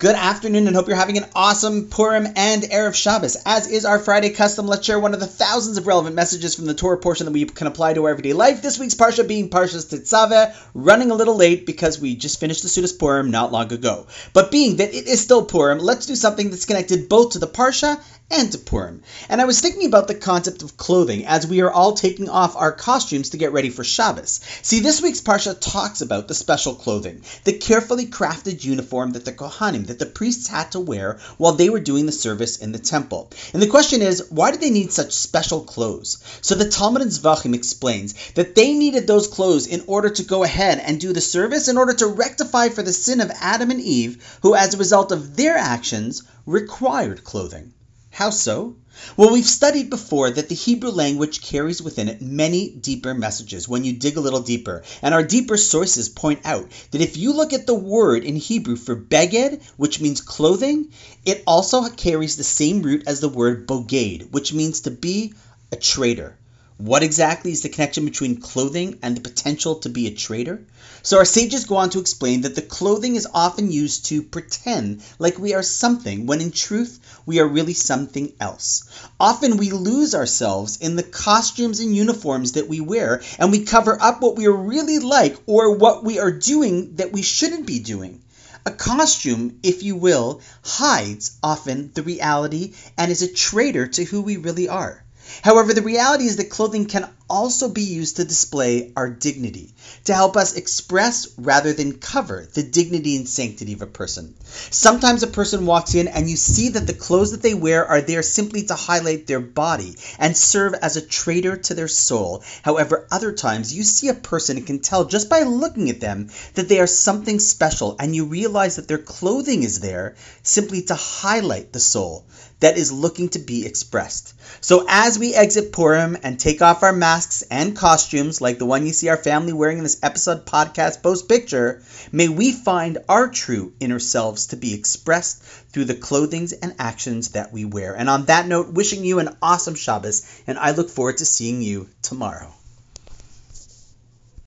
Good afternoon and hope you're having an awesome Purim and Erev Shabbos. As is our Friday custom, let's share one of the thousands of relevant messages from the Torah portion that we can apply to our everyday life. This week's Parsha being Parshas Tetzaveh, running a little late because we just finished the Seudas Purim not long ago. But being that it is still Purim, let's do something that's connected both to the Parsha and to Purim. And I was thinking about the concept of clothing as we are all taking off our costumes to get ready for Shabbos. See, this week's Parsha talks about the special clothing, the carefully crafted uniform that the Kohanim, that the priests had to wear while they were doing the service in the temple. And the question is, why did they need such special clothes? So the Talmud and Zvachim explains that they needed those clothes in order to go ahead and do the service in order to rectify for the sin of Adam and Eve, who as a result of their actions required clothing. How so? Well, we've studied before that the Hebrew language carries within it many deeper messages when you dig a little deeper. And our deeper sources point out that if you look at the word in Hebrew for beged, which means clothing, it also carries the same root as the word boged, which means to be a traitor. What exactly is the connection between clothing and the potential to be a traitor? So our sages go on to explain that the clothing is often used to pretend like we are something when in truth we are really something else. Often we lose ourselves in the costumes and uniforms that we wear and we cover up what we are really like or what we are doing that we shouldn't be doing. A costume, if you will, hides often the reality and is a traitor to who we really are. However, the reality is that clothing can also be used to display our dignity, to help us express rather than cover the dignity and sanctity of a person. Sometimes a person walks in and you see that the clothes that they wear are there simply to highlight their body and serve as a traitor to their soul. However, other times you see a person and can tell just by looking at them that they are something special and you realize that their clothing is there simply to highlight the soul that is looking to be expressed. So as we exit Purim and take off our masks, masks and costumes like the one you see our family wearing in this episode podcast post picture, may we find our true inner selves to be expressed through the clothings and actions that we wear. And on that note, wishing you an awesome Shabbos, and I look forward to seeing you tomorrow.